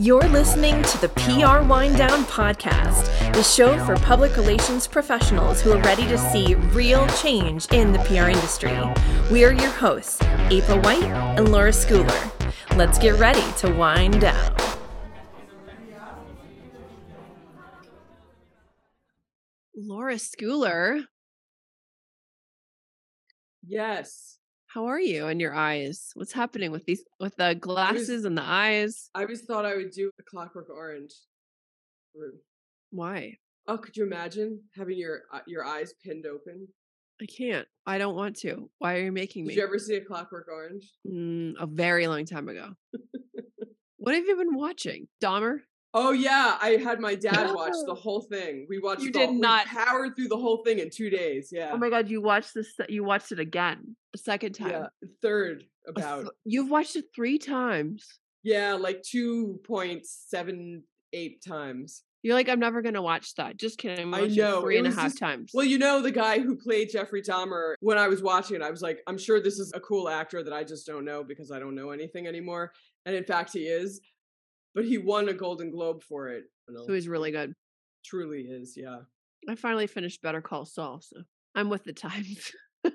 You're listening to the PR Wine Down Podcast, the show for public relations professionals who are ready to see real change in the PR industry. We are your hosts, April White and Laura Schooler. Let's get ready to wind down. Laura Schooler, Yes. how are you and your eyes? What's happening with these with the glasses and the eyes? I always thought I would do a Clockwork Orange. route. Why? Oh, could you imagine having your uh, your eyes pinned open? I can't. I don't want to. Why are you making me? Did you ever see a Clockwork Orange? Mm, a very long time ago. what have you been watching? Dahmer? Oh yeah, I had my dad watch the oh. whole thing. We watched. You the, did we not- powered through the whole thing in two days. Yeah. Oh my god, you watched this you watched it again. A second time. Yeah. Third about. th- You've watched it three times. yeah, like two point seven eight times. You're like, I'm never gonna watch that. Just kidding. I know, three and a half just- times. Well, you know the guy who played Jeffrey Dahmer. When I was watching it, I was like, I'm sure this is a cool actor that I just don't know because I don't know anything anymore. And in fact, he is. But he won a Golden Globe for it. so he's really good. truly is, yeah. I finally finished Better Call Saul, so I'm with the times.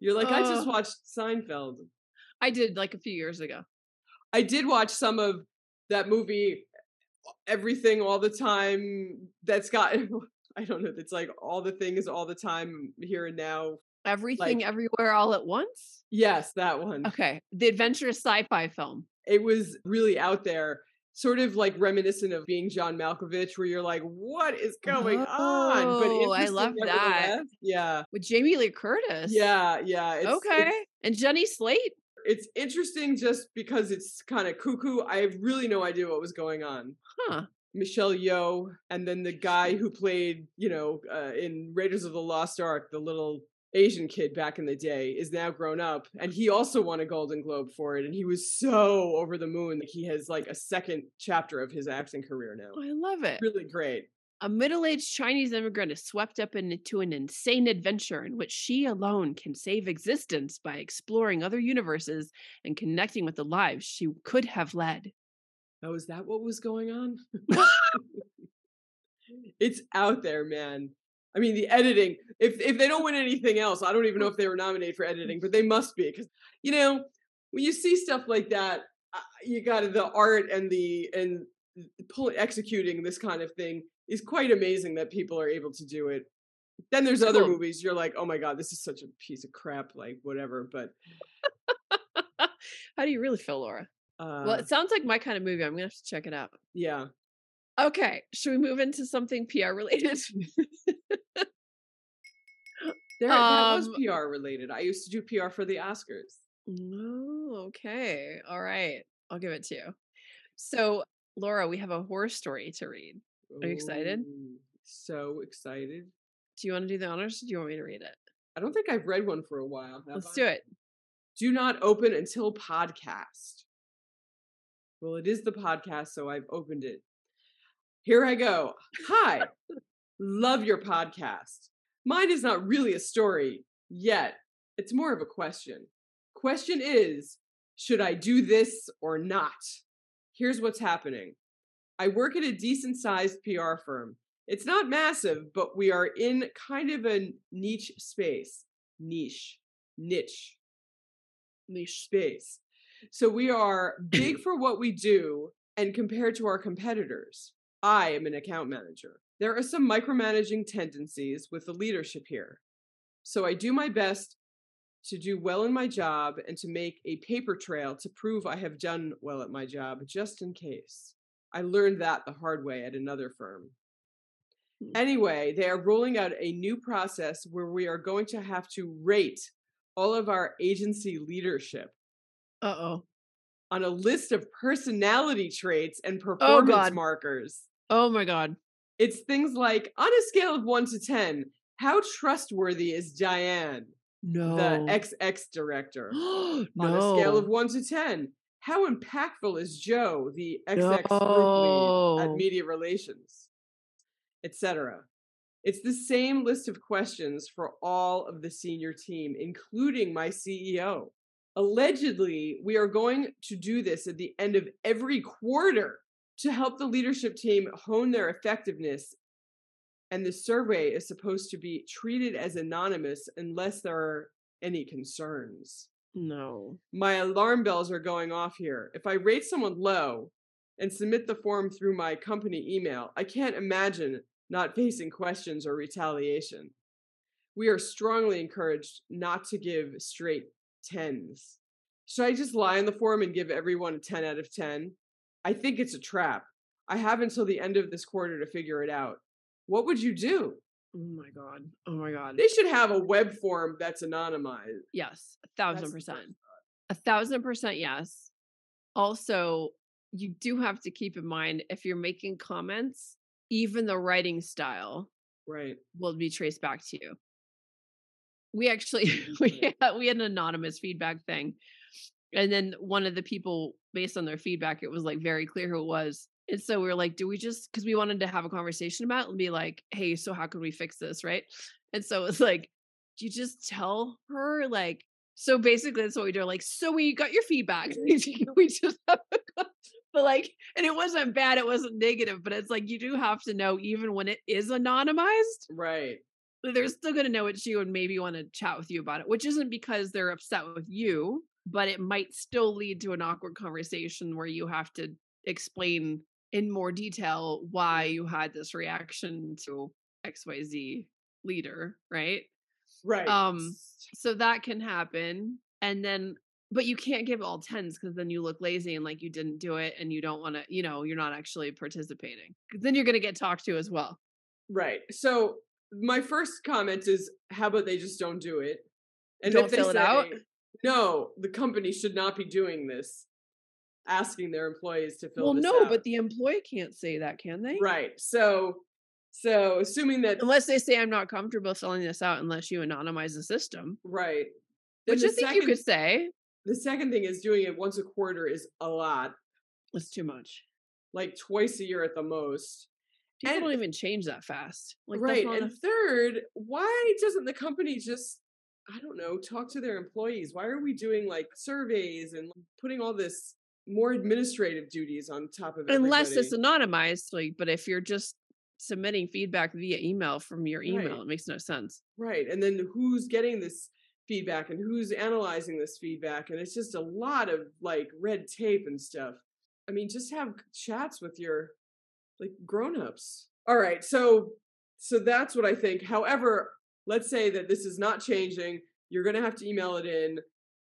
You're like, I just Uh, watched Seinfeld. I did like a few years ago. I did watch some of that movie, Everything All the Time. That's got, I don't know, it's like all the things all the time here and now. Everything everywhere all at once? Yes, that one. Okay. The adventurous sci-fi film. it was really out there, sort of like reminiscent of being John Malkovich, where you're like, what is going on? But Oh, I love that. Yeah. With Jamie Lee Curtis. Yeah, yeah. It's, okay. It's, and Jenny Slate. it's interesting just because it's kind of cuckoo. I have really no idea what was going on. Huh. Michelle Yeoh, and then the guy who played, you know, uh, in Raiders of the Lost Ark, the little Asian kid back in the day, is now grown up, and he also won a Golden Globe for it, and he was so over the moon. that He has like a second chapter of his acting career now. I love it. Really great. A middle aged Chinese immigrant is swept up into an insane adventure in which she alone can save existence by exploring other universes and connecting with the lives she could have led. Oh, is that what was going on? it's out there, man. I mean, the editing. If if they don't win anything else, I don't even know if they were nominated for editing, but they must be because you know when you see stuff like that, uh, you got the art and the and pull, executing this kind of thing is quite amazing that people are able to do it. Then there's other Cool. movies you're like, oh my god, this is such a piece of crap, like whatever. But How do you really feel, Laura? uh, well, it sounds like my kind of movie. I'm going to have to check it out. yeah, Okay. Should we move into something PR related? there that was Um, PR related. I used to do PR for the Oscars. Oh, okay. All right. I'll give it to you. So, Laura, we have a horror story to read. Are you excited? Ooh, So excited. Do you want to do the honors? Or do you want me to read it? I don't think I've read one for a while. Let's I? do it. Do not open until podcast. Well, it is the podcast, so I've opened it. Here I go. Hi. Love your podcast. Mine is not really a story yet. It's more of a question. Question is should I do this or not? Here's what's happening I work at a decent sized PR firm. It's not massive, but we are in kind of a niche space. Niche. Niche niche space. So we are big for what we do and compared to our competitors. I am an account manager. There are some micromanaging tendencies with the leadership here. So I do my best to do well in my job and to make a paper trail to prove I have done well at my job just in case. I learned that the hard way at another firm. Hmm. Anyway, they are rolling out a new process where we are going to have to rate all of our agency leadership Uh oh. on a list of personality traits and performance God. markers. Oh my God. It's things like on a scale of one to 10, how trustworthy is Diane, No. the XX director? no. On a scale of one to 10, how impactful is Joe, the XX lead at media relations? etc. It's the same list of questions for all of the senior team, including my CEO. Allegedly, we are going to do this at the end of every quarter to help the leadership team hone their effectiveness. And the survey is supposed to be treated as anonymous unless there are any concerns. No. My alarm bells are going off here. If I rate someone low and submit the form through my company email, I can't imagine not facing questions or retaliation. We are strongly encouraged not to give straight tens. Should I just lie on the form and give everyone a 10 out of 10? I think it's a trap. I have until the end of this quarter to figure it out. What would you do? Oh my god. Oh my god. They should have a web form that's anonymized. Yes, a thousand That's percent. A thousand percent yes. Also, you do have to keep in mind if you're making comments, even the writing style Right. will be traced back to you. We actually we had, we had an anonymous feedback thing, and then one of the people, based on their feedback, it was like very clear who it was. And so we were like, do we just because we wanted to have a conversation about it and be like, hey, so how can we fix this, right? And so it's like, do you just tell her like? So basically, that's what we do. Like, so we got your feedback. we just have a but like, and it wasn't bad. It wasn't negative, but it's like you do have to know even when it is anonymized Right. they're still going to know it's you and maybe want to chat with you about it, which isn't because they're upset with you, but it might still lead to an awkward conversation where you have to explain in more detail why you had this reaction to XYZ leader, right? Right. Um, So that can happen. And then, but you can't give all tens because then you look lazy and like you didn't do it and you don't want to, you know, you're not actually participating Then you're going to get talked to as well. Right. So my first comment is how about they just don't do it? And Don't if they fill it out? No, the company should not be doing this, asking their employees to fill well, no, out. but the employee can't say that, can they? Right. So so assuming that Unless they say I'm not comfortable filling this out unless you anonymize the system. right. Then Which I think second, you could say. the second thing is doing it once a quarter is a lot, It's too much. like twice a year at the most. People And- don't even change that fast. Like right. And third, why doesn't the company just I don't know, talk to their employees? Why are we doing like surveys and putting all this more administrative duties on top of it? unless it's anonymized, like, but if you're just submitting feedback via email from your email, Right. it makes no sense. right. And then who's getting this feedback and who's analyzing this feedback? And it's just a lot of like red tape and stuff. I mean, just have chats with your like grown-ups. All right. So so that's what I think. However, let's say that this is not changing. You're going to have to email it in.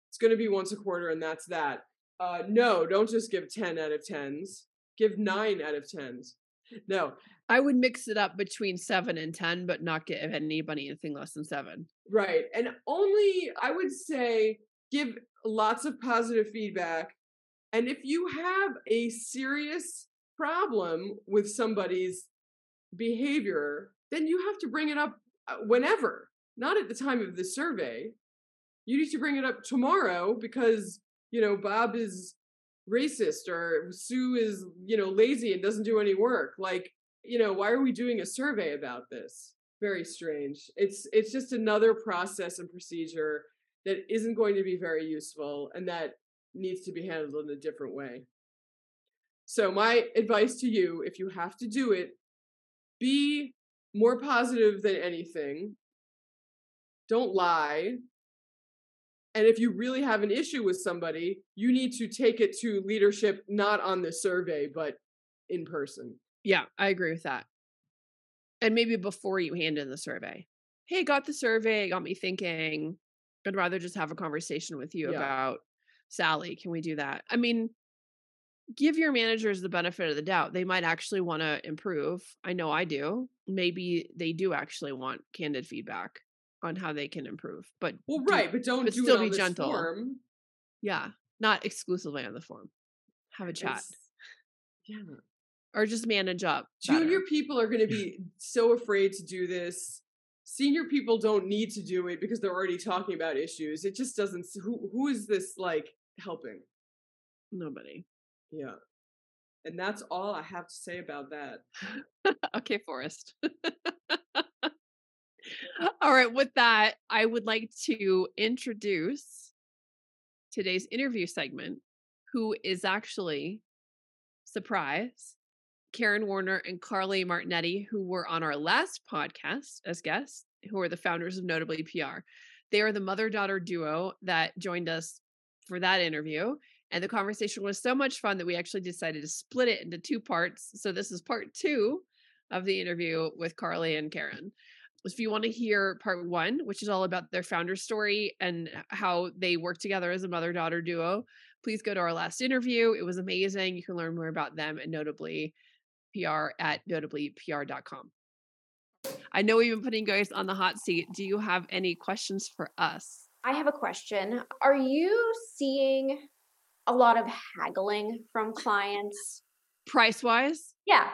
It's going to be once a quarter and that's that. Uh no, don't just give 10 out of 10s. Give 9 out of 10s. No. I would mix it up between seven and ten, but not give anybody anything less than seven. Right. And only I would say give lots of positive feedback. And if you have a serious problem with somebody's behavior, then you have to bring it up Uh, whenever, not at the time of the survey. You need to bring it up tomorrow because, you know, Bob is racist or Sue is, you know, lazy and doesn't do any work. Like, you know, why are we doing a survey about this? Very strange. It's it's just another process and procedure that isn't going to be very useful and that needs to be handled in a different way. So my advice to you, if you have to do it, be more positive than anything. Don't lie. And if you really have an issue with somebody, you need to take it to leadership, not on the survey, but in person. Yeah, I agree with that. And maybe before you hand in the survey. Hey, got the survey, got me thinking. I'd rather just have a conversation with you Yeah. about Sally. Can we do that? I mean, give your managers the benefit of the doubt. They might actually want to improve. I know I do. Maybe they do actually want candid feedback on how they can improve. But Well, do- right, but don't but do still be gentle. form. yeah, not exclusively on the form. Have a chat It's- Yeah. or just manage up. better. Junior people are going to be so afraid to do this. Senior people don't need to do it because they're already talking about issues. It just doesn't. Who who is this like helping? nobody. Yeah. And that's all I have to say about that. okay, Forrest. all right, with that, I would like to introduce today's interview segment, who is actually surprise Carin Warner and Carly Martinetti, who were on our last podcast as guests, who are the founders of Notably PR. They are the mother daughter duo that joined us for that interview. And the conversation was so much fun that we actually decided to split it into two parts. So this is part two of the interview with Carly and Carin. If you want to hear part one, which is all about their founder story and how they work together as a mother daughter duo, please go to our last interview. It was amazing. You can learn more about them and notably PR at notablypr.com. I know we've been putting guys on the hot seat. Do you have any questions for us? I have a question. Are you seeing a lot of haggling from clients? Price wise? Yeah.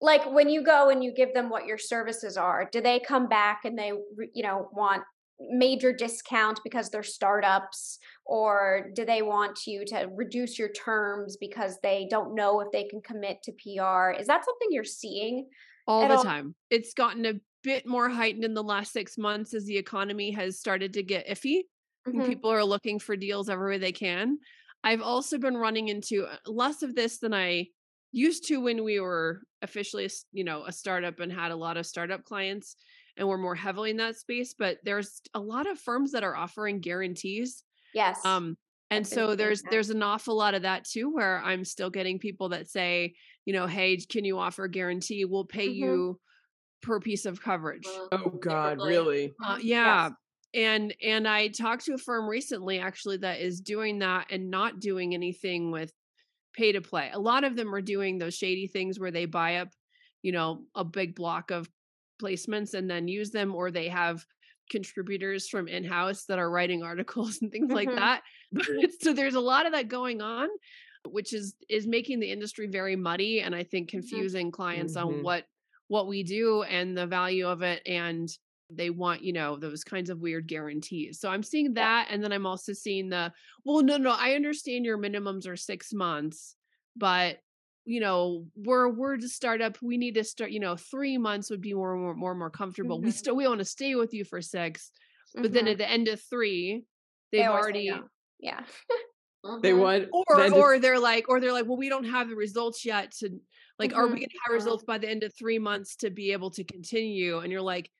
Like when you go and you give them what your services are, do they come back and they, you know, want major discount because they're startups or do they want you to reduce your terms because they don't know if they can commit to PR? Is that something you're seeing? All the all? time. It's gotten a bit more heightened in the last 6 months as the economy has started to get iffy. Mm-hmm. People are looking for deals everywhere they can. I've also been running into uh, less of this than I used to when we were officially, you know, a startup and had a lot of startup clients and we're more heavily in that space but there's a lot of firms that are offering guarantees yes. um and so there's there's an awful lot of that too where i'm still getting people that say you know hey can you offer a guarantee? We'll pay mm-hmm. you per piece of coverage. Oh god really? Uh, yeah. yes. And and i talked to a firm recently actually that is doing that and not doing anything with pay to play a lot of them are doing those shady things where they buy up you know a big block of placements and then use them or they have contributors from in-house that are writing articles and things mm-hmm. like that but so there's a lot of that going on which is is making the industry very muddy and i think mm-hmm. confusing mm-hmm. clients mm-hmm. on what what we do and the value of it and they want you know those kinds of weird guarantees so i'm seeing that and then i'm also seeing the well no no i understand your minimums are six months but you know we're we're to startup we need to start you know three months would be more more more, more comfortable mm-hmm. we still we want to stay with you for 6 but mm-hmm. then at the end of three they've they already yeah they mm-hmm. want or or they're like or they're like well we don't have the results yet to like are we mm-hmm. going to have results by the end of three months to be able to continue and you're like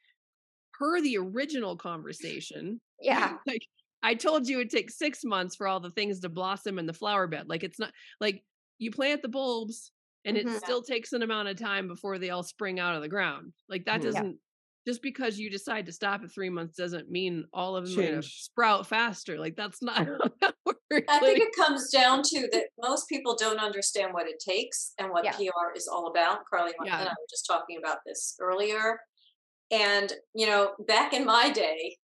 per the original conversation yeah like i told you it takes six months for all the things to blossom in the flower bed like it's not like you plant the bulbs and mm-hmm. it still takes an amount of time before they all spring out of the ground. Like that doesn't yeah. just because you decide to stop at three months doesn't mean all of them are to sprout faster. Like that's not that. I think it comes down to that most people don't understand what it takes and what yeah. PR is all about. Carly yeah. and I were just talking about this earlier. And, you know, back in my day,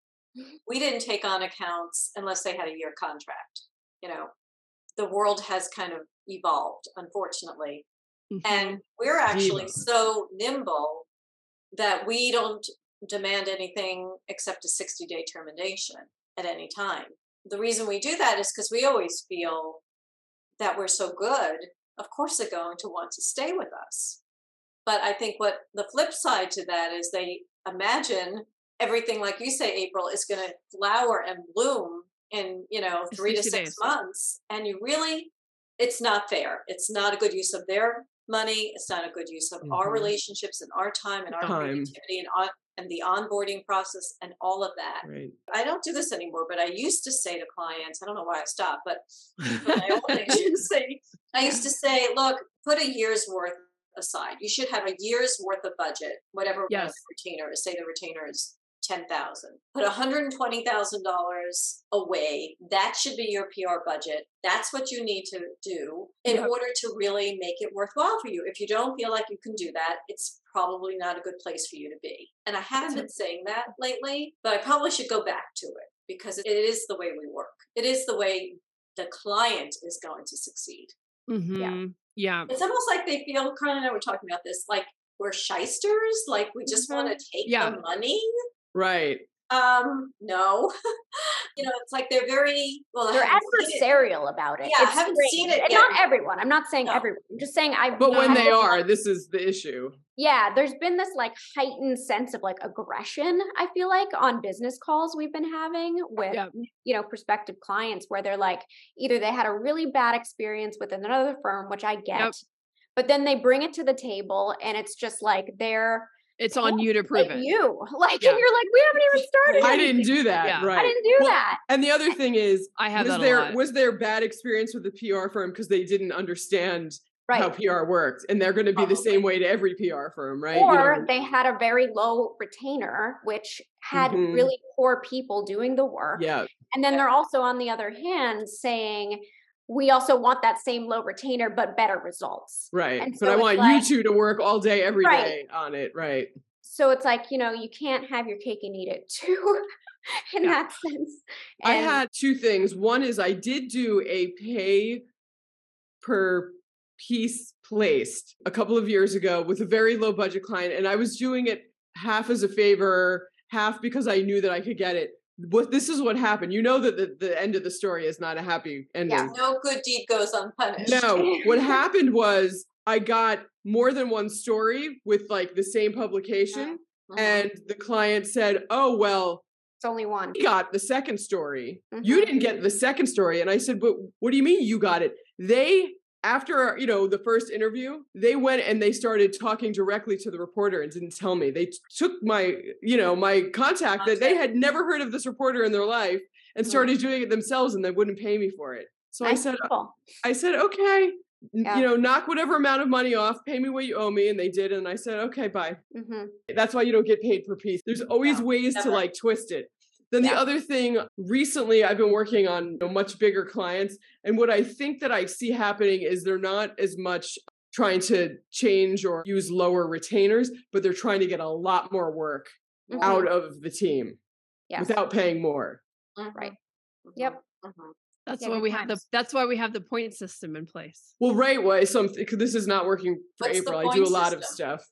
we didn't take on accounts unless they had a year contract. You know, the world has kind of evolved, unfortunately. Mm-hmm. And we're actually so nimble that we don't demand anything except a 60 day termination at any time. The reason we do that is because we always feel that we're so good, of course they're going to want to stay with us. But I think what the flip side to that is they imagine everything, like you say, April, is going to flower and bloom in, you know, three to six days. months. And you really it's not fair. It's not a good use of their money. It's not a good use of mm-hmm. our relationships and our time and our time. creativity and on and the onboarding process and all of that. Right. I don't do this anymore, but I used to say to clients, I don't know why I stopped, but I, I used to say, look, put a year's worth aside. You should have a year's worth of budget, whatever yes. the retainer is. Say the retainer is ten thousand. Put hundred and twenty thousand dollars away. That should be your PR budget. That's what you need to do in yep. order to really make it worthwhile for you. If you don't feel like you can do that, it's probably not a good place for you to be. And I haven't been saying that lately, but I probably should go back to it because it is the way we work. It is the way the client is going to succeed. Mm-hmm. Yeah. Yeah. It's almost like they feel, Carl and I were talking about this, like we're shysters, like we just mm-hmm. want to take yeah. the money. Right. Um, no. you know, it's like they're very well. They're adversarial about it. Yeah, it's I haven't strange. seen it. And yet. not everyone. I'm not saying No. everyone. I'm just saying I. But when they are, like- this is the issue. yeah, there's been this like heightened sense of like aggression. I feel like on business calls we've been having with Yeah. you know prospective clients where they're like either they had a really bad experience with another firm, which I get, but then they bring it to the table and it's just like they're It's on you to prove it. you, like, Yeah. and you're like, we haven't even started. I anything. didn't do that. Yeah. Right. I didn't do Well, that. And the other thing is, I have was that there lot. was there bad experience with the PR firm because they didn't understand Right. how PR worked, and they're going to be the same way to every PR firm, right? You or know? they had a very low retainer, which had Mhm. really poor people doing the work. yeah, And then they're also, on the other hand, saying, we also want that same low retainer, but better results. right. And but so I want like- you two to work all day, every day Right. on it, right? So it's like, you know, you can't have your cake and eat it too, in Yeah. that sense. I had two things. One is I did do a pay per piece placed a couple of years ago with a very low budget client, and I was doing it half as a favor, half because I knew that I could get it. What this is what happened. You know that the, the end of the story is not a happy ending. Yeah, No good deed goes unpunished. No, what happened was I got more than one story with like the same publication, Mhm. and the client said, "Oh well, it's only one. we got the second story. You Mhm. didn't get the second story." And I said, "But what do you mean you got it?" They after you know the first interview they went and they started talking directly to the reporter and didn't tell me they t- took my you know my contact that they had never heard of this reporter in their life and Mhm. started doing it themselves and they wouldn't pay me for it so i Nice said people. I said, okay, Yeah. you know, knock whatever amount of money off, pay me what you owe me. And they did. And I said, okay, bye. hmm That's why you don't get paid per piece. There's always No, ways to like twist it. Then the other thing, recently I've been working on you know, much bigger clients. And what I think that I see happening is they're not as much trying to change or use lower retainers, but they're trying to get a lot more work Mhm. out of the team Yes. without paying more. Mhm. Right. Mhm. Yep. Mhm. That's Yeah, why good we have the that's why we have the point system in place. Well, right. Why something, because this is not working for What's April. I do a point lot of stuff.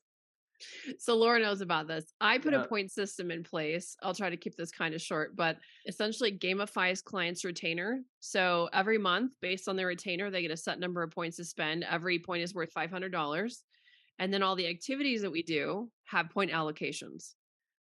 So Laura knows about this. I put Yeah. a point system in place. I'll try to keep this kind of short, but essentially gamifies clients' retainer. So every month, based on their retainer, they get a set number of points to spend. Every point is worth five hundred dollars, and then all the activities that we do have point allocations.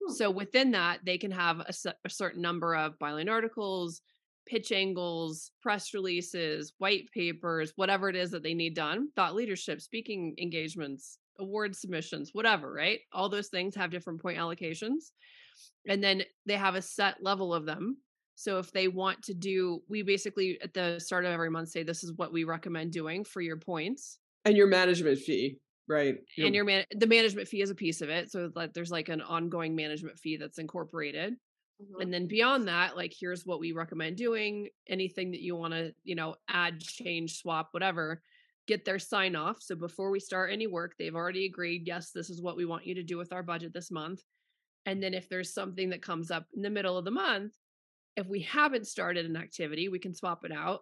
Hmm. So within that, they can have a, a certain number of byline articles, pitch angles, press releases, white papers, whatever it is that they need done, thought leadership, speaking engagements, award submissions, whatever, right? All those things have different point allocations. And then they have a set level of them. So if they want to do, we basically at the start of every month say, this is what we recommend doing for your points. And your management fee, right? And your man, the management fee is a piece of it. So that there's like an ongoing management fee that's incorporated. Mhm. And then beyond that, like here's what we recommend doing. Anything that you want to, you know, add, change, swap, whatever, get their sign off. So before we start any work, they've already agreed, yes, this is what we want you to do with our budget this month. And then if there's something that comes up in the middle of the month, if we haven't started an activity, we can swap it out.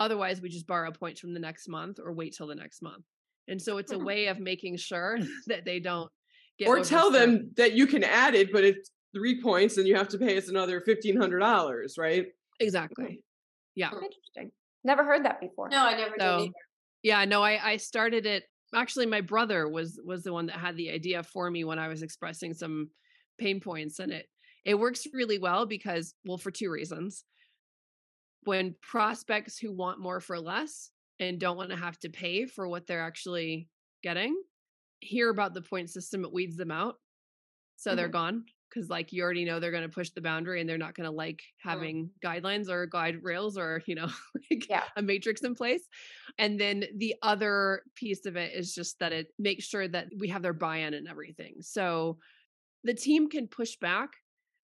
Otherwise, we just borrow points from the next month or wait till the next month. And so it's a way of making sure that they don't get or tell overspent. them that you can add it, but it's three points and you have to pay us another fifteen hundred dollars, right? exactly. Yeah. Interesting. Never heard that before. No, I never So- did either. Yeah, no, I I started it. Actually, my brother was was the one that had the idea for me when I was expressing some pain points, and it it works really well because well, for two reasons. When prospects who want more for less and don't want to have to pay for what they're actually getting hear about the point system, it weeds them out, so they're Mhm. gone because like you already know they're going to push the boundary and they're not going to like having guidelines or guide rails or you know like Yeah. a matrix in place. And then the other piece of it is just that it makes sure that we have their buy-in and everything. So the team can push back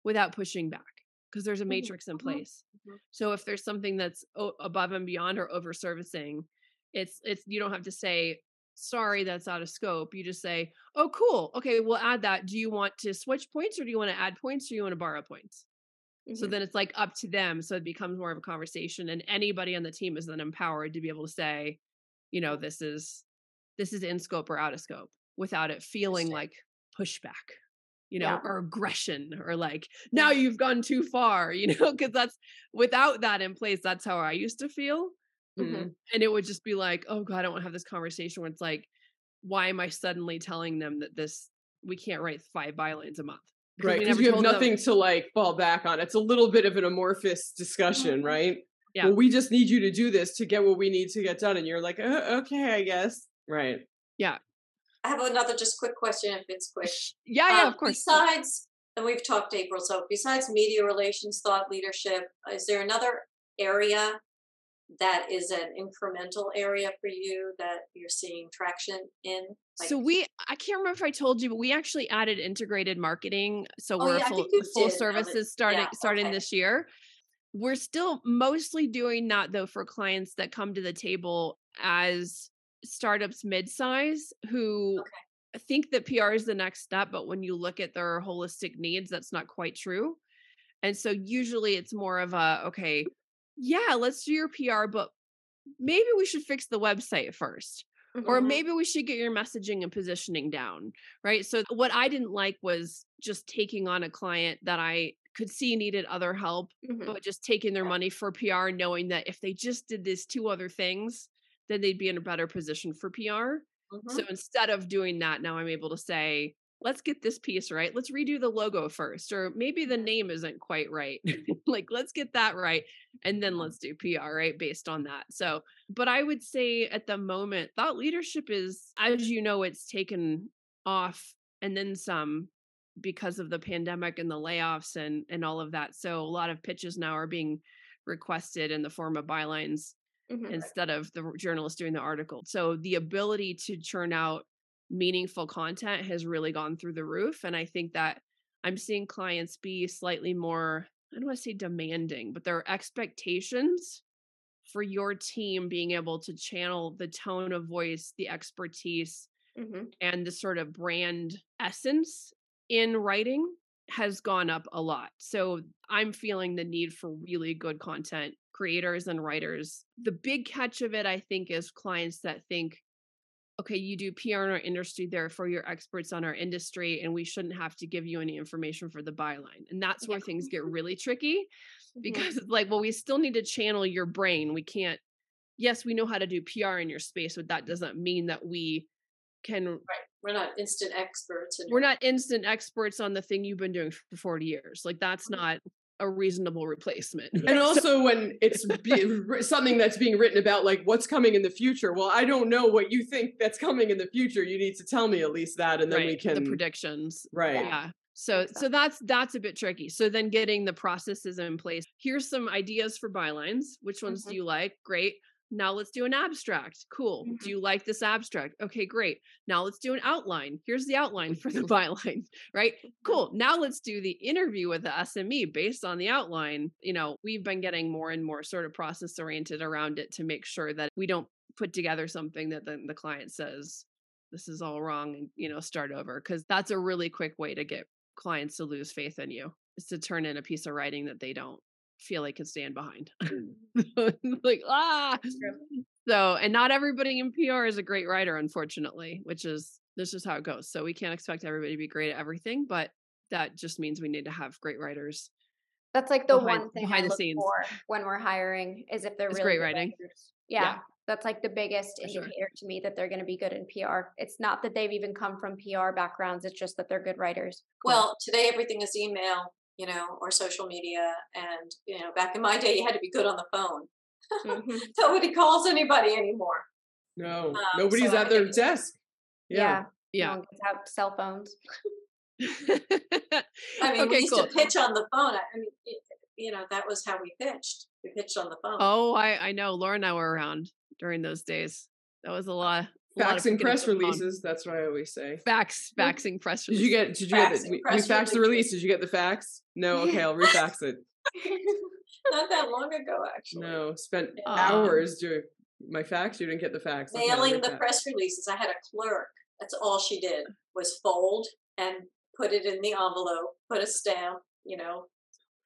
without pushing back because there's a Mhm, matrix in mhm, place. Mhm. so if there's something that's o- above and beyond or over servicing it's it's you don't have to say sorry that's out of scope you just say oh cool okay we'll add that do you want to switch points or do you want to add points or do you want to borrow points so Mhm. then it's like up to them so it becomes more of a conversation and anybody on the team is then empowered to be able to say you know this is this is in scope or out of scope without it feeling like pushback you know, yeah. or aggression or like, now you've gone too far, you know, because that's without that in place, that's how I used to feel. Mm-hmm. And it would just be like, oh God, I don't want to have this conversation where it's like, why am I suddenly telling them that this we can't write five bylines a month? Right. Because you have nothing them. to like fall back on. It's a little bit of an amorphous discussion, mm-hmm. right? Yeah. Well, we just need you to do this to get what we need to get done. And you're like, uh, okay, I guess. Right. Yeah. I have another just quick question if it's quick. Yeah, yeah, um, of course. Besides, and we've talked April, so besides media relations, thought leadership, is there another area that is an incremental area for you that you're seeing traction in? Like, so we, I can't remember if I told you, but we actually added integrated marketing. So oh, we're yeah, full, full services starting yeah, starting okay. this year. We're still mostly doing that though for clients that come to the table as startups mid-size who okay. think that PR is the next step, but when you look at their holistic needs, that's not quite true. And so usually it's more of a okay, yeah, let's do your PR, but maybe we should fix the website 1st mm-hmm. Or maybe we should get your messaging and positioning down, right? So, what I didn't like was just taking on a client that I could see needed other help, mm-hmm. but just taking their money for PR, knowing that if they just did these two other things, then they'd be in a better position for PR. Mm-hmm. So instead of doing that, now I'm able to say, let's get this piece right. Let's redo the logo first, or maybe the name isn't quite right. like, let's get that right. And then let's do PR, right? Based on that. So, but I would say at the moment, thought leadership is, as you know, it's taken off and then some because of the pandemic and the layoffs and and all of that. So a lot of pitches now are being requested in the form of bylines mm-hmm. instead of the journalist doing the article. So the ability to churn out meaningful content has really gone through the roof. And I think that I'm seeing clients be slightly more, I don't want to say demanding, but their expectations for your team being able to channel the tone of voice, the expertise, mm-hmm. and the sort of brand essence in writing has gone up a lot. So I'm feeling the need for really good content creators and writers. The big catch of it, I think, is clients that think, okay, you do PR in our industry, therefore you're experts on our industry, and we shouldn't have to give you any information for the byline. And that's where yeah. things get really tricky mm-hmm. because mm-hmm. like, well, we still need to channel your brain. We can't, yes, we know how to do PR in your space, but that doesn't mean that we can right. we're not instant experts we're not instant experts on the thing you've been doing for 40 years like that's mm-hmm. not a reasonable replacement. And also when it's be, something that's being written about like what's coming in the future. Well, I don't know what you think that's coming in the future. You need to tell me at least that and then right. we can the predictions. Right. Yeah. So so that's that's a bit tricky. So then getting the processes in place. Here's some ideas for bylines. Which ones mm-hmm. do you like? Great. Now let's do an abstract. Cool. Mm-hmm. Do you like this abstract? Okay, great. Now let's do an outline. Here's the outline for the byline, right? Cool. Now let's do the interview with the SME based on the outline. You know, we've been getting more and more sort of process oriented around it to make sure that we don't put together something that then the client says this is all wrong and you know start over because that's a really quick way to get clients to lose faith in you is to turn in a piece of writing that they don't feel like can stand behind. like ah. So, and not everybody in PR is a great writer, unfortunately, which is this is how it goes. So we can't expect everybody to be great at everything, but that just means we need to have great writers. That's like the behind, one thing behind I the scenes for when we're hiring is if they're it's really great writing. Yeah, yeah, That's like the biggest for indicator sure. to me that they're going to be good in PR. It's not that they've even come from PR backgrounds. It's just that they're good writers. Well, today everything is email you know, or social media. And, you know, back in my day, you had to be good on the phone. Mm-hmm. Nobody calls anybody anymore. No, um, nobody's so at their desk. Yeah. Yeah. yeah. have cell phones. I mean, okay, we used cool. to pitch on the phone. I mean, it, you know, that was how we pitched. We pitched on the phone. Oh, I, I know. Laura and I were around during those days. That was a lot faxing press releases. That's what I always say. Fax, faxing press releases. Did you get? Did you get? The, we, we faxed the release. Did you get the fax? No. Okay, I'll refax it. Not that long ago, actually. No, spent um, hours doing my fax. You didn't get the fax. Mailing the press releases. I had a clerk. That's all she did was fold and put it in the envelope, put a stamp, you know,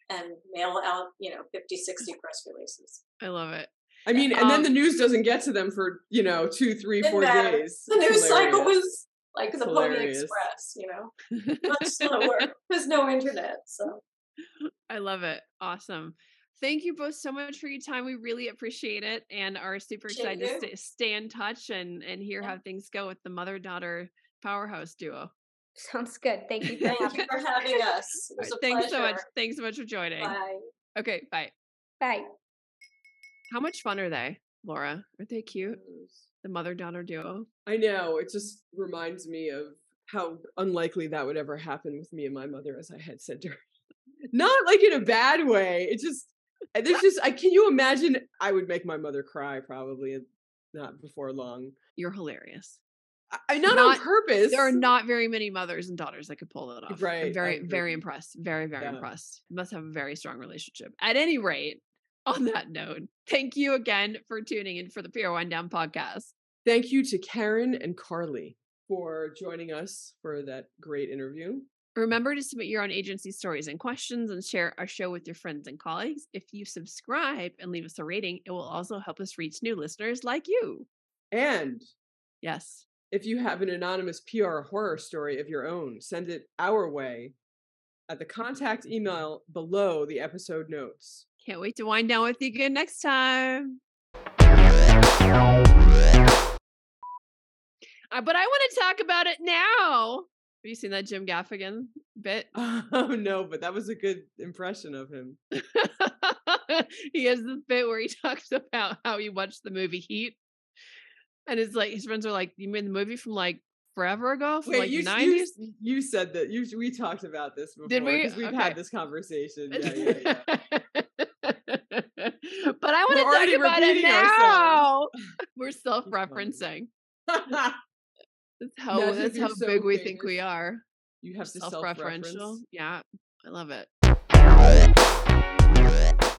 and mail out, you know, 50, 60 press releases. I love it. I mean, and um, then the news doesn't get to them for you know two, three, four days. The news cycle was like the Pony Express, you know, much slower. There's no internet, so. I love it. Awesome. Thank you both so much for your time. We really appreciate it and are super excited to stay, stay, in touch and and hear yeah. how things go with the mother daughter powerhouse duo. Sounds good. Thank you. For Thank you for having us. Right, thanks pleasure. so much. Thanks so much for joining. Bye. Okay. Bye. Bye. How much fun are they, Laura? Aren't they cute? The mother daughter duo. I know. It just reminds me of how unlikely that would ever happen with me and my mother, as I had said to her. Not like in a bad way. It just eh, there's just I can you imagine I would make my mother cry probably eh, not before long. You're hilarious. I, not, not, on purpose. There are not very many mothers and daughters that could pull that off. Right. I'm very, very impressed. Very, very yeah. impressed. You must have a very strong relationship. At any rate, on that note, thank you again for tuning in for the PR Wine Down podcast. Thank you to Carin and Carly for joining us for that great interview. Remember to submit your own agency stories and questions and share our show with your friends and colleagues. If you subscribe and leave us a rating, it will also help us reach new listeners like you. And yes, if you have an anonymous PR horror story of your own, send it our way at the contact email below the episode notes. Can't wait to wind down with you again next time. Uh, but I want to talk about it now. Have you seen that Jim Gaffigan bit? Oh no, but that was a good impression of him. he has this bit where he talks about how he watched the movie Heat, and it's like his friends are like, "You made the movie from like forever ago, from Wait, like you, nineties?" You, you, said that. You we talked about this before. Did we? We've okay. had this conversation. Yeah, yeah, yeah. But I want to talk about it now. We're self-referencing. That's how that's how so big we think we are. You have to self-referential. Yeah, I love it.